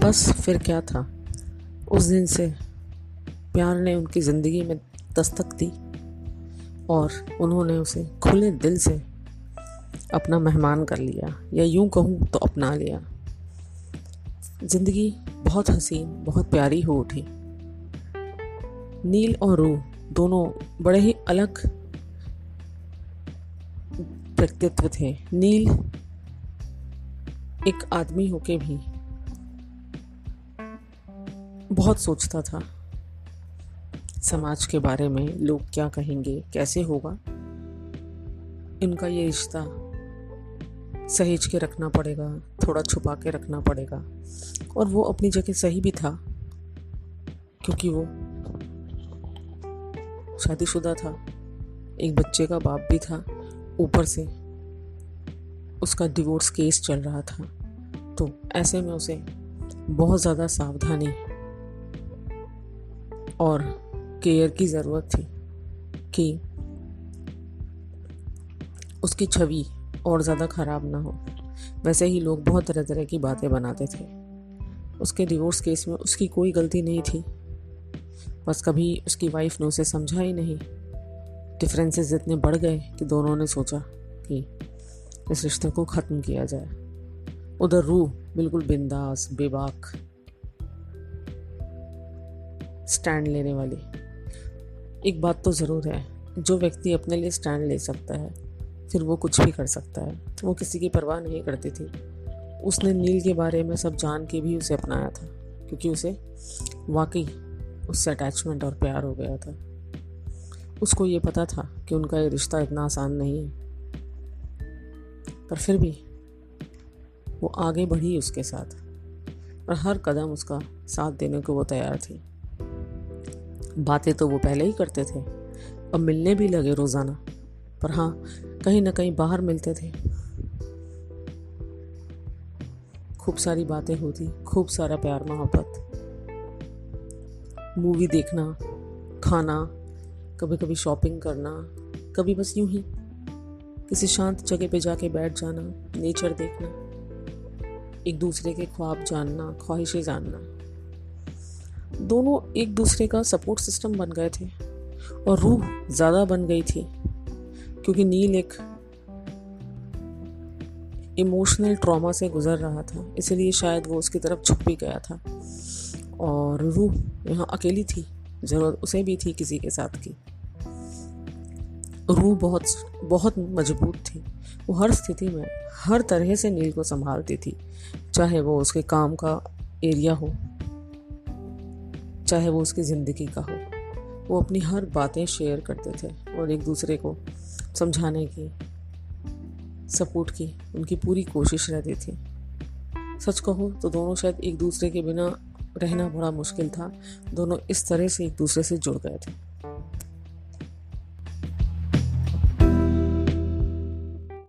बस फिर क्या था? उस दिन से प्यार ने उनकी ज़िंदगी में दस्तक दी और उन्होंने उसे खुले दिल से अपना मेहमान कर लिया या यूँ कहूँ तो अपना लिया। ज़िंदगी बहुत हसीन, बहुत प्यारी हो उठी। नील और रू दोनों बड़े ही अलग व्यक्तित्व थे। नील एक आदमी होके भी बहुत सोचता था, समाज के बारे में लोग क्या कहेंगे, कैसे होगा? इनका ये रिश्ता सहेज के रखना पड़ेगा, थोड़ा छुपा के रखना पड़ेगा। और वो अपनी जगह सही भी था, क्योंकि वो शादीशुदा था। एक बच्चे का बाप भी था, ऊपर से उसका डिवोर्स केस चल रहा था। तो ऐसे में उसे बहुत ज़्यादा सावधानी और केयर की ज़रूरत थी कि उसकी छवि और ज़्यादा ख़राब ना हो। वैसे ही लोग बहुत तरह तरह की बातें बनाते थे। उसके डिवोर्स केस में उसकी कोई गलती नहीं थी। बस कभी उसकी वाइफ ने उसे समझा ही नहीं। डिफरेंसेस इतने बढ़ गए कि दोनों ने सोचा कि इस रिश्ते को ख़त्म किया जाए। उधर रूह बिल्कुल बिंदास, बेबाक स्टैंड लेने वाली। एक बात तो ज़रूर है, जो व्यक्ति अपने लिए स्टैंड ले सकता है, फिर वो कुछ भी कर सकता है। वो किसी की परवाह नहीं करती थी। उसने नील के बारे में सब जान के भी उसे अपनाया था, क्योंकि उसे वाकई उससे अटैचमेंट और प्यार हो गया था। उसको ये पता था कि उनका ये रिश्ता इतना आसान नहीं है। पर फिर भी वो आगे बढ़ी उसके साथ, और हर कदम उसका साथ देने को वो तैयार थी। बातें तो वो पहले ही करते थे। अब मिलने भी लगे रोज़ाना। पर हाँ कहीं ना कहीं बाहर मिलते थे। खूब सारी बातें होती, खूब सारा प्यार, मोहब्बत। मूवी देखना, खाना कभी कभी शॉपिंग करना, कभी बस यूँ ही। किसी शांत जगह पे जाके बैठ जाना, नेचर देखना, एक दूसरे के ख्वाब जानना, ख्वाहिशें जानना। दोनों एक दूसरे का सपोर्ट सिस्टम बन गए थे और रूह ज़्यादा बन गई थी, क्योंकि नील एक इमोशनल ट्रॉमा से गुजर रहा था, इसलिए शायद वो उसकी तरफ़ झुक भी गया था। और रूह यहाँ अकेली थी, ज़रूरत उसे भी थी किसी के साथ की। रूह बहुत बहुत मज़बूत थी। वो हर स्थिति में हर तरह से नील को संभालती थी, चाहे वो उसके काम का एरिया हो चाहे वो उसकी ज़िंदगी का हो। वो अपनी हर बातें शेयर करते थे और एक दूसरे को समझाने की सपोर्ट की, उनकी पूरी कोशिश रहती थी। सच कहो तो दोनों शायद एक दूसरे के बिना रहना बड़ा मुश्किल था। दोनों इस तरह से एक दूसरे से जुड़ गए थे।